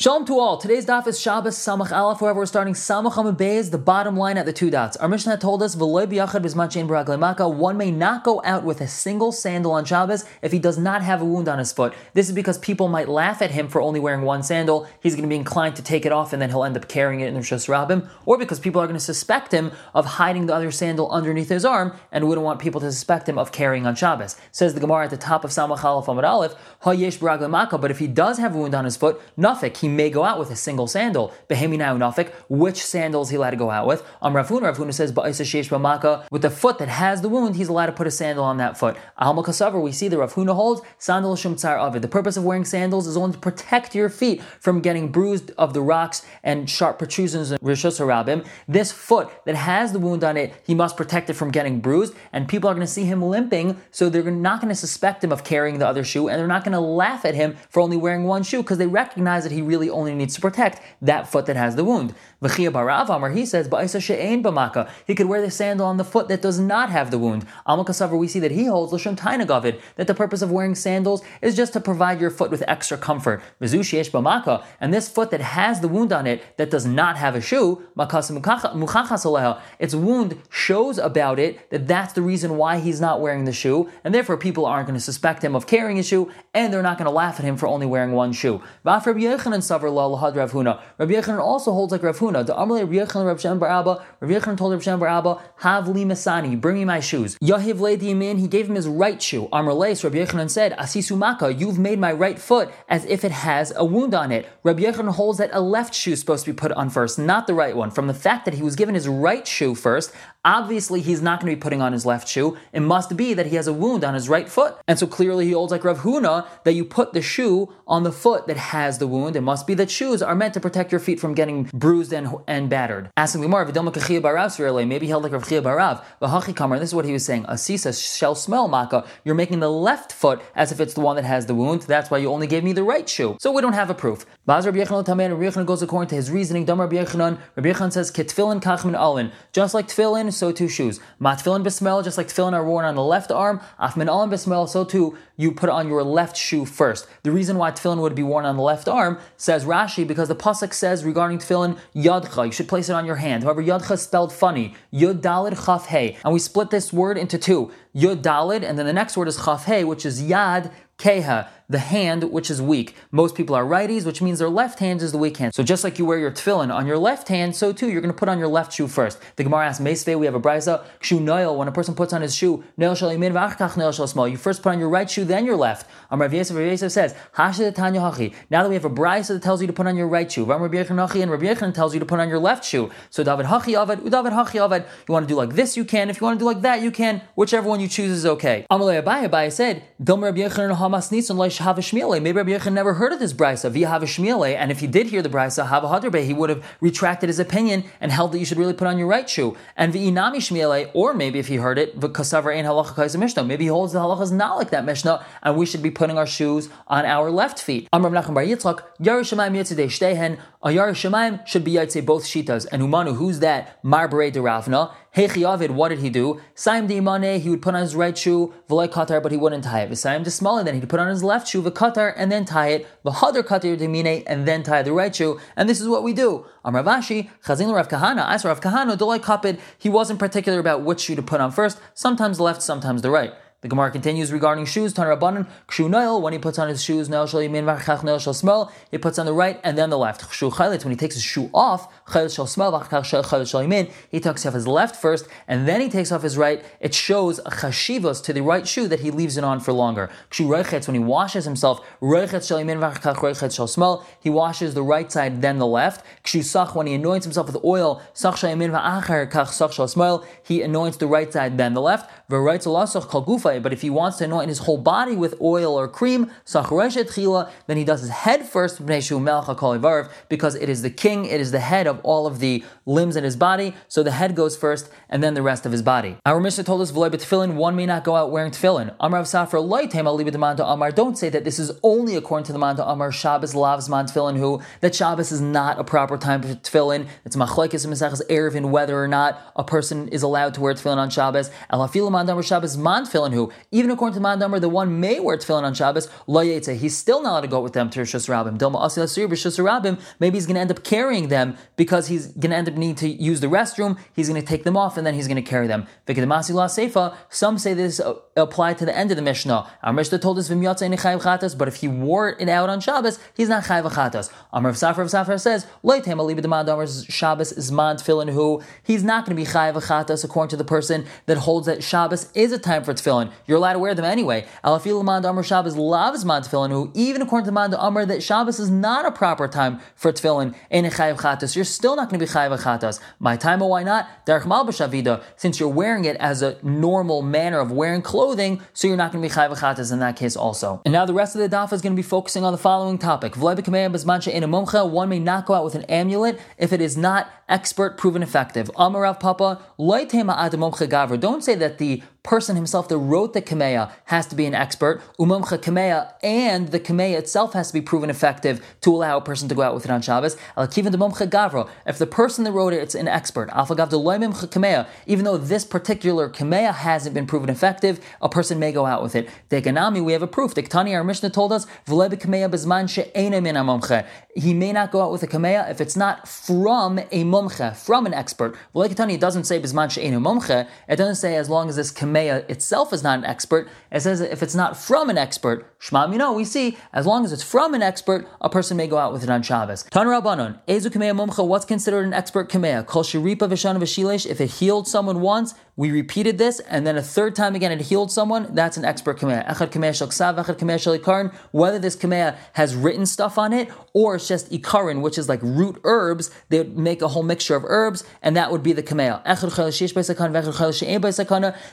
Shalom to all. Today's daf is Shabbos Samach Aleph. However, we're starting Samach Amud Beis, the bottom line at the two dots. Our Mishnah told us V'loy b'yachad b'zman One may not go out with a single sandal on Shabbos if he does not have a wound on his foot. This is because people might laugh at him for only wearing one sandal. He's going to be inclined to take it off, and then he'll end up carrying it in Rishus Rabbim, or because people are going to suspect him of hiding the other sandal underneath his arm, and wouldn't want people to suspect him of carrying on Shabbos. Says the Gemara at the top of Samach Aleph Amud Aleph, Ha'yesh b'raglemaka. But if he does have a wound on his foot, nafik. He may go out with a single sandal. Which sandals he allowed to go out with? Um Rav Huna, Rafuna says, Ba'isa with the foot that has the wound, he's allowed to put a sandal on that foot. Alma we see the Rav Huna holds, sandal shumtzar of it. The purpose of wearing sandals is only to protect your feet from getting bruised of the rocks and sharp protrusions in Rishus Harabim. This foot that has the wound on it, he must protect it from getting bruised, and people are going to see him limping, so they're not going to suspect him of carrying the other shoe, and they're not going to laugh at him for only wearing one shoe because they recognize that he really only needs to protect that foot that has the wound. V'chia barav amar, he says, ba'isa she'ein b'maka. He could wear the sandal on the foot that does not have the wound. Amakasavar, we see that he holds l'shon tainagavid, that the purpose of wearing sandals is just to provide your foot with extra comfort. V'zu she'esh b'maka, and this foot that has the wound on it that does not have a shoe, its wound shows about it that that's the reason why he's not wearing the shoe, and therefore people aren't going to suspect him of carrying a shoe, and they're not going to laugh at him for only wearing one shoe. Rabbi Yochanan also holds like Rav Huna. The Amalei Rabbi Yochanan Rav Shem Bar Abba. Rabbi Yochanan told Rav Shem Bar Abba, "Have li masani, bring me my shoes." Yahiv le Yamin, he gave him his right shoe. Amr Leis, Rabbi Yochanan said, "Asisu maka, you've made my right foot as if it has a wound on it." Rabbi Yochanan holds that a left shoe is supposed to be put on first, not the right one. From the fact that he was given his right shoe first, obviously he's not going to be putting on his left shoe. It must be that he has a wound on his right foot, and so clearly he holds like Rav Huna that you put the shoe on the foot that has the wound. It must be that shoes are meant to protect your feet from getting bruised and, and battered. Asking Limar, maybe he held like Rav Chia Barav. Kamar, this is what he was saying. Asisa shall smell maka. You're making the left foot as if it's the one that has the wound. That's why you only gave me the right shoe. So we don't have a proof. Baz Rabbi Yochanan goes according to his reasoning. Rabbi Yochanan, Rabbi says, Ketfilin kachmin alin. Just like tefillin, so too shoes. Matfilin besmel, just like tefillin are worn on the left arm. Afmin alin besmel, so too you put on your left shoe first. The reason why tefillin would be worn on the left arm, says Rashi, because the pasuk says regarding tefillin, yadcha, you should place it on your hand. However, yadcha is spelled funny, yud dalid chaf hey, and we split this word into two, yud dalid, and then the next word is chaf hey, which is yad keha the hand which is weak. Most people are righties, which means their left hand is the weak hand. So just like you wear your tefillin on your left hand, so too you're going to put on your left shoe first. The Gemara asks, Meisve, we have a brisa, shu noil, when a person puts on his shoe, nail shal yamin v'achkach nail shal small. You first put on your right shoe, then your left. Um, Rav Yosef, Rav Yosef says, Hashid hachi. Now that we have a brisa that tells you to put on your right shoe, Ram Rabbi and Rabbi Yechon tells you to put on your left shoe. So David hachi avad, David hachi avad. You want to do like this, you can. If you want to do like that, you can. Whichever one you choose is okay. Amalei Abaye Abaye said, Dom Rabbi Yechon hamas nisan Maybe Rabbi Yechon never heard of this brisa via Havashmiele, and if he did hear the brisa Havahadarbe, he would have retracted his opinion and held that you should really put on your right shoe. And V'inami Shmiele, or maybe if he heard it, V'kasavar ein halacha Mishnah, maybe he holds the halacha is not like that Mishnah, and we should be putting our shoes on our left feet. Amr Menachem Bar Yitzchak, Yerushalayim Yitzidei Shtehen, a Yerushalayim should be Yitzay both shitas. And Umanu, who's that? Marbre de Ravna. Hechi Avid, what did he do? Saim Imane, he would put on his right shoe, V'lai Katar, but he wouldn't tie it. V'saim de Smali, then he'd put on his left shoe, V'katar, and then tie it. V'hadar Katar de Mine, and then tie the right shoe. And this is what we do. Amravashi, Chazin Rav Kahana, As Rav Kahana, Dolai Kapid, he wasn't particular about which shoe to put on first, sometimes the left, sometimes the right. The Gemara continues regarding shoes. Tanarabanan kshu noel when he puts on his shoes noel shal yamin v'achach noel shal smell. He puts on the right and then the left. Kshu chaylet when he takes his shoe off chaylet shal smell v'achach chaylet shal yamin. He takes off his left first and then he takes off his right. It shows chashivas to the right shoe that he leaves it on for longer. Kshu reichetz when he washes himself reichetz shal yamin v'achach reichetz shal smell. He washes the right side then the left. Kshu sach when he anoints himself with oil sach shal yamin v'achar kach sach shal smell. He anoints the right side then the left. V'reitz alasach kal gufa but if he wants to anoint his whole body with oil or cream, then he does his head first, because it is the king, it is the head of all of the limbs in his body, so the head goes first, and then the rest of his body. Our Mishnah told us, tefillin, one may not go out wearing tefillin. Amar Safra, Amar, don't say that this is only according to the Manta Amar, Shabbos lavs man tefillin, who, that Shabbos is not a proper time for tefillin, it's machlekes and erev in whether or not a person is allowed to wear tefillin on Shabbos. Mandamar Shabbos man tefillin who, even according to Mandamar, the one may wear tefillin on Shabbos, lo he's still not allowed to go with them to Rishus Rabbim. Dilma Asir Rishus Rabbim, maybe he's going to end up carrying them because he's going to end up needing to use the restroom, he's going to take them off and then he's going to carry them. Some say this uh, applied to the end of the Mishnah. Our Mishnah told us, but if he wore it out on Shabbos, he's not chayv chatas. Amr Safar of says, Shabbos is man tefillin who he's not going to be chayv chatas according to the person that holds that Shabbos is a time for tefillin. You're allowed to wear them anyway. Alafil man Amr Shabbos loves man tefillin who even according to man Amr that Shabbos is not a proper time for tefillin in a chayv chatas. You're still not going to be chayv chatas. My time, oh, why not? Derech mal since you're wearing it as a normal manner of wearing clothing, so you're not going to be chayv chatas in that case also. And now the rest of the daf is going to be focusing on the following topic. One may not go out with an amulet if it is not expert, proven effective. Amarav Papa, don't say that the person himself that wrote the Kameya has to be an expert, Umamcha Kameya, and the Kameya itself has to be proven effective to allow a person to go out with it on Shabbos. If the person that wrote it, it's an expert. Even though this particular Kameya hasn't been proven effective, a person may go out with it. Dekanami, we have a proof. Dektani, our Mishnah told us, he may not go out with a Kameya if it's not from a mumche, from an expert. Well, like it doesn't say bizman she'enu mumche. It doesn't say as long as this Kameya itself is not an expert. It says if it's not from an expert, Shma know we see, as long as it's from an expert, a person may go out with it on Shabbos. Tan Rabbanon, Ezu Kameya mumche, what's considered an expert Kameya? Kol shiripa v'shana v'shilesh, if it healed someone once, we repeated this, and then a third time again it healed someone, that's an expert Kameya. Echad Kameya shel ksav, echad Kameya shel whether this Kameya has written stuff on it, or it's just ikarin, which is like root herbs, they would make a whole mixture of herbs, and that would be the Kameya.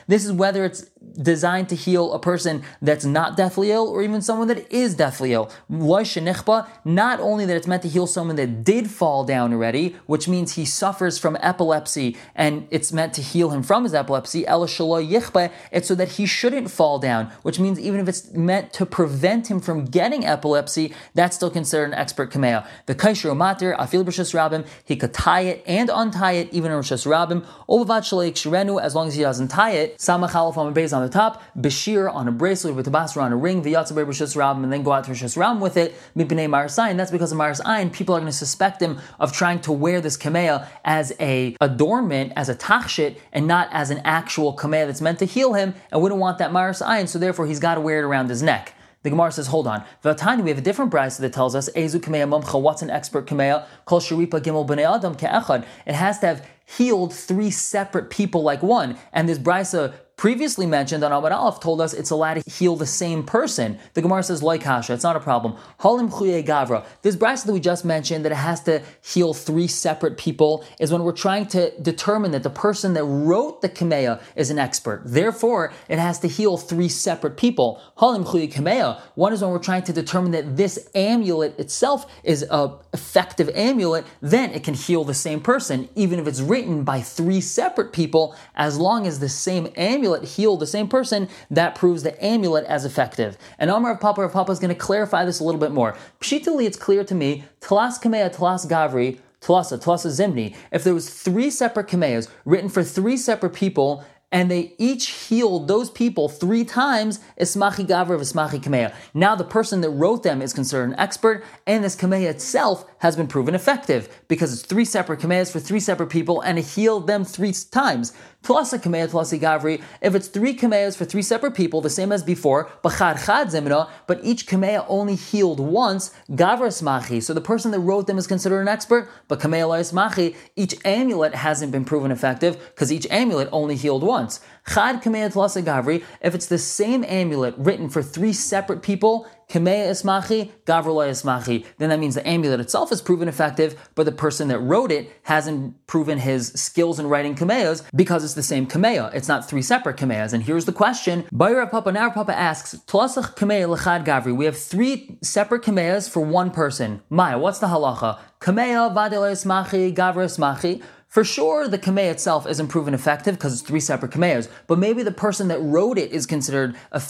This is whether it's designed to heal a person that's not deathly ill, or even someone that is deathly ill. Not only that it's meant to heal someone that did fall down already, which means he suffers from epilepsy, and it's meant to heal him from his epilepsy, it's so that he shouldn't fall down, which means even if it's meant to prevent him from getting epilepsy, that's still considered an expert kameya. The kaisher matir, afil rabim, he could tie it and untie it even in rishas rabim. As long as he doesn't tie it, samachalaf on a base on the top, bashir on a bracelet with a basra on a ring, v'yatzaber b'shas rabim, and then go out to rishas rabim with it, mipnei maris ayin. That's because of maris ayin, people are going to suspect him of trying to wear this kameya as a adornment, as a tachshit, and not as an actual kameh that's meant to heal him, and we don't want that maris ayin, so therefore he's got to wear it around his neck. The Gemara says, hold on. Vatani, we have a different brisa that tells us, Ezu kameya mumcha, what's an expert kameya? Kol sharipa gimel b'nei adam ke'echad. It has to have healed three separate people like one. And this brisa previously mentioned on Amud Aleph told us it's allowed to heal the same person. The Gemara says, like Hasha, it's not a problem. Halim Chuye Gavra. This brisa that we just mentioned that it has to heal three separate people is when we're trying to determine that the person that wrote the Kameya is an expert. Therefore, it has to heal three separate people. Halim Chuye Kameya. One is when we're trying to determine that this amulet itself is a effective amulet, then it can heal the same person, even if it's written by three separate people, as long as the same amulet amulet healed the same person, that proves the amulet as effective. And Amar of Papa of Papa is going to clarify this a little bit more. Pshitali, it's clear to me, Talas Kamea, Talas Gavri, Talasa, Talasa Zimni, if there was three separate Kameas written for three separate people, and they each healed those people three times, Ismachi Gavra Ismachi Kameya. Now the person that wrote them is considered an expert, and this Kameya itself has been proven effective because it's three separate Kameyas for three separate people, and it healed them three times plus a kameya plus a gavri. If it's three kameyas for three separate people, the same as before, chad but each kameya only healed once, gavra smachi. So the person that wrote them is considered an expert, but kameya smachi, each amulet hasn't been proven effective because each amulet only healed once. Chad kameya plus a gavri, if it's the same amulet written for three separate people, Kameya Ismachi, Gavrula Ismachi. Then that means the amulet itself is proven effective, but the person that wrote it hasn't proven his skills in writing Kameyas because it's the same Kamea. It's not three separate Kameyas. And here's the question. Bayra Papa, now Papa asks, Tlasach Kameya Lechad Gavri. We have three separate Kameyas for one person. Maya, what's the halacha? Kameya, Vadila Ismachi, Gavra Ismachi. For sure, the Kameh itself isn't proven effective because it's three separate Kameyas, but maybe the person that wrote it is considered a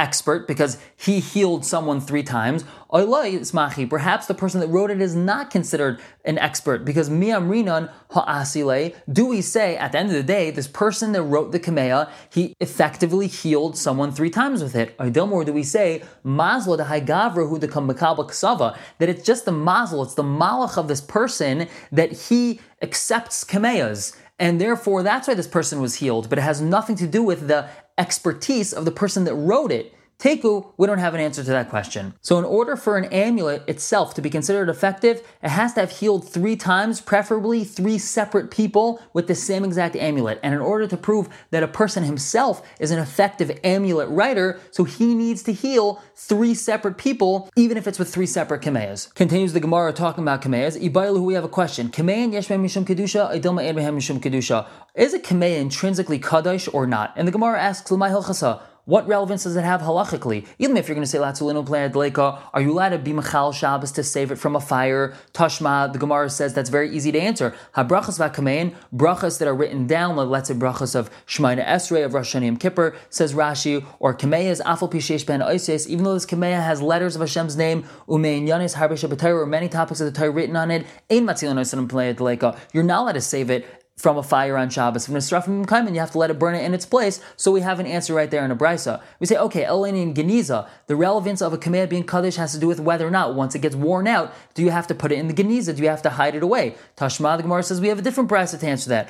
expert because he healed someone three times. Perhaps the person that wrote it is not considered an expert because miamrinan ha'asile. Do we say at the end of the day, this person that wrote the Kamea, he effectively healed someone three times with it? Or do we say mazla the haigavra who ksava that it's just the mazel, it's the malach of this person that he accepts Kameas. And therefore, that's why this person was healed, but it has nothing to do with the expertise of the person that wrote it. Teku, we don't have an answer to that question. So, in order for an amulet itself to be considered effective, it has to have healed three times, preferably three separate people with the same exact amulet. And in order to prove that a person himself is an effective amulet writer, so he needs to heal three separate people, even if it's with three separate kameas. Continues the Gemara talking about kameas. Ibailu, we have a question. Kamean yeshbem mishum kedusha, idilma mishum kedusha. Is a kamea intrinsically kadosh or not? And the Gemara asks, L'may hilchasa. What relevance does it have halachically? Even if you're going to say Latzulinu Play Adleka, are you allowed to be Machal Shabbos to save it from a fire? Tashma, the Gemara says that's very easy to answer. Habrachas v'akamein, brachas that are written down, like let's say brachas of Shemaina Esrei, of Rosh Hashanah Kippur, says Rashi, or Kameyas Afal Pishesh Ben Oises, even though this Kameya has letters of Hashem's name, Umein Yanis Harbe or many topics of the Torah written on it, Ein Matzilin Play Adleka, you're not allowed to save it from a fire on Shabbos. From Kaiman, you have to let it burn it in its place. So we have an answer right there in a brisa. We say, okay, Eleni and Geniza, the relevance of a command being Kaddish has to do with whether or not, once it gets worn out, do you have to put it in the Geniza? Do you have to hide it away? Tashma, the Gemara says we have a different brisa to answer that.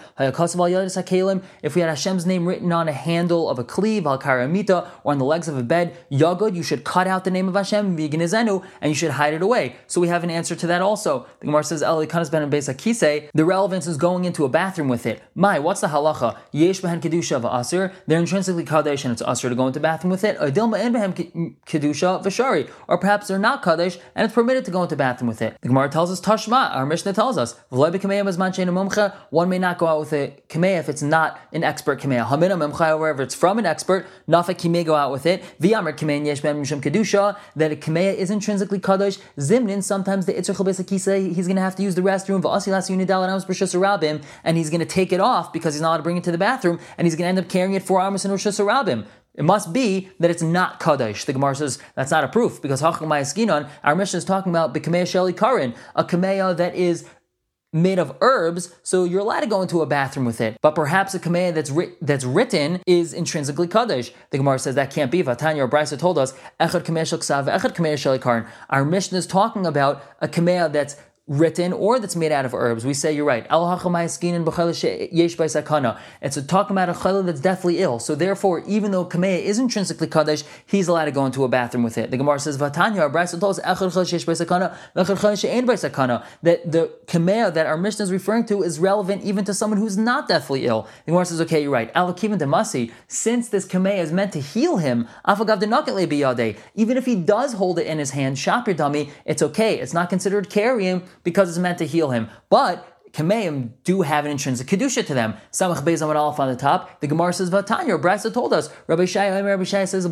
If we had Hashem's name written on a handle of a cleave, al karamita, or on the legs of a bed, Yagod, you should cut out the name of Hashem, and you should hide it away. So we have an answer to that also. The Gemara says, Eli Kanas ben the relevance is going into a bathroom bathroom with it. My, what's the halacha? Yesh behen kedusha v'aser. They're intrinsically kadesh and it's aser to go into bathroom with it. Dilma en behem kedusha v'shari. Or perhaps they're not kadesh and it's permitted to go into bathroom with it. The Gemara tells us tashma. Our Mishnah tells us one may not go out with a kamei if it's not an expert kamei. Hamina memcha, wherever it's from an expert, nafek he go out with it. V'yamer kamei yesh behem mishum kedusha. That a kamei is intrinsically kadesh. Zimnin sometimes the itzur he's going to have to use the restroom. V'asilas unidal and he's he's going to take it off because he's not allowed to bring it to the bathroom, and he's going to end up carrying it for Amos and Rishus Harabim. It must be that it's not Kaddish. The Gemara says that's not a proof because our mission is talking about the Kameya Sheli Karin, a Kameya that is made of herbs, so you're allowed to go into a bathroom with it. But perhaps a command that's ri- that's written is intrinsically kaddish. The Gemara says that can't be. Vatanya or Brisa told us echad echad Our mission is talking about a command that's written or that's made out of herbs. We say you're right. It's a talking about a chayla that's deathly ill. So therefore, even though kameya is intrinsically kaddish, he's allowed to go into a bathroom with it. The Gemara says, "Vatanya." That the kameya that our Mishnah is referring to is relevant even to someone who's not deathly ill. The Gemara says, "Okay, you're right." demasi. Since this kameya is meant to heal him, even if he does hold it in his hand, shapir dummy, it's okay. It's not considered carrying because it's meant to heal him. But Kameim do have an intrinsic kedusha to them. Samach Beis Amad Aleph on the top. The Gemara says Vatanya. Brisa told us. Rabbi Shai Rabbi Shai says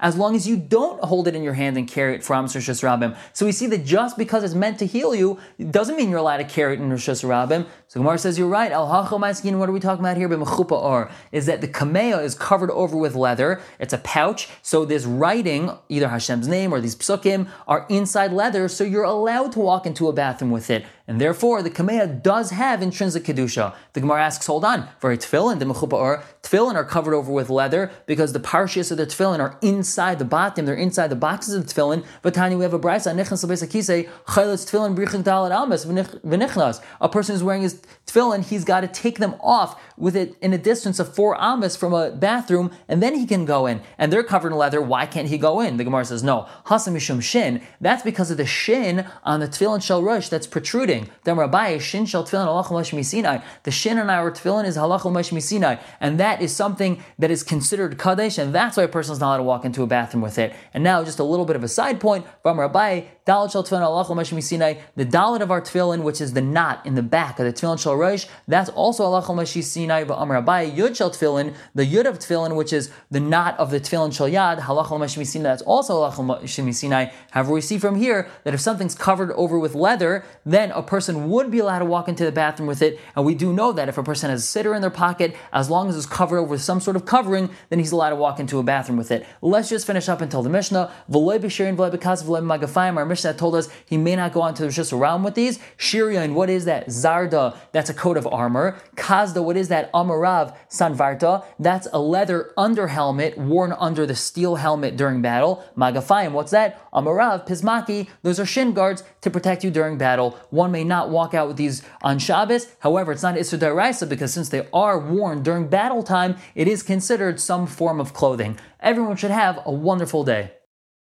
As long as you don't hold it in your hand and carry it from Rishus Rabim. So we see that just because it's meant to heal you doesn't mean you're allowed to carry it in Rishus Rabim. So Gemara says you're right. Al Hacho What are we talking about here? Or is that the kamea is covered over with leather. It's a pouch. So this writing, either Hashem's name or these psukim, are inside leather. So you're allowed to walk into a bathroom with it. And therefore, the Kameya does have intrinsic Kedusha. The Gemara asks, hold on, for a tefillin, the Mechupa or tefillin are covered over with leather because the parshias of the tefillin are inside the batim, they're inside the boxes of the tefillin. But Tanya, we have a brisa, nechnas lebesakise, chayletz tefillin brichin dalat almas, v'nichnas. A person who's wearing his tefillin, he's got to take them off with it in a distance of four amas from a bathroom, and then he can go in. And they're covered in leather, why can't he go in? The Gemara says, no, hasamishum shin, that's because of the shin on the tefillin shel rosh that's protruding Then Rabbi Shin Sinai. The Shin on our Tefillin is Halachal Sinai, and that is something that is considered Kadesh, and that's why a person is not allowed to walk into a bathroom with it. And now, just a little bit of a side point from Rabbi Dalit Shel Tefillin Halachal Sinai. The Dalit of our Tefillin, which is the knot in the back of the Tefillin Shel Rosh, that's also Halachal Sinai. But Rabbi Yud Shel Tefillin, the Yud of Tefillin, which is the knot of the Tefillin Shel Yad, Halachal Sinai. That's also Halachal Sinai. However, we see from here that if something's covered over with leather, then a person would be allowed to walk into the bathroom with it, and we do know that if a person has a siddur in their pocket, as long as it's covered over with some sort of covering, then he's allowed to walk into a bathroom with it. Let's just finish up until the Mishnah. Our Mishnah told us he may not go onto the just around with these. Shirian, what is that? Zarda, that's a coat of armor. Kazda, what is that? Amarav, Sanvarta, that's a leather under helmet worn under the steel helmet during battle. Magafayim, what's that? Amarav, Pismaki, those are shin guards to protect you during battle. One may not walk out with these on Shabbos. However, it's not Isser because since they are worn during battle time, it is considered some form of clothing. Everyone should have a wonderful day.